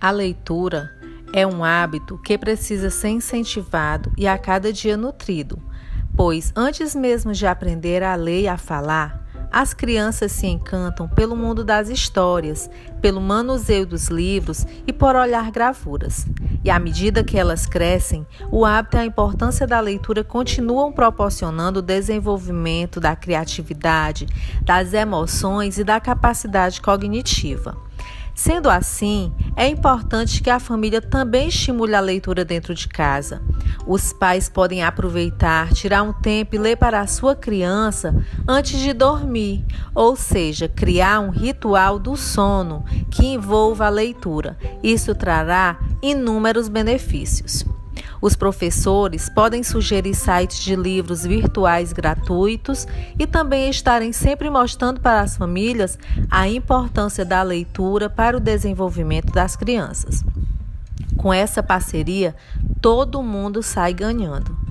A leitura é um hábito que precisa ser incentivado e a cada dia nutrido, pois antes mesmo de aprender a ler e a falar, as crianças se encantam pelo mundo das histórias, pelo manuseio dos livros e por olhar gravuras. E à medida que elas crescem, o hábito e a importância da leitura continuam proporcionando o desenvolvimento da criatividade, das emoções e da capacidade cognitiva. Sendo assim, é importante que a família também estimule a leitura dentro de casa. Os pais podem aproveitar, tirar um tempo e ler para a sua criança antes de dormir, ou seja, criar um ritual do sono que envolva a leitura. Isso trará inúmeros benefícios. Os professores podem sugerir sites de livros virtuais gratuitos e também estarem sempre mostrando para as famílias a importância da leitura para o desenvolvimento das crianças. Com essa parceria, todo mundo sai ganhando.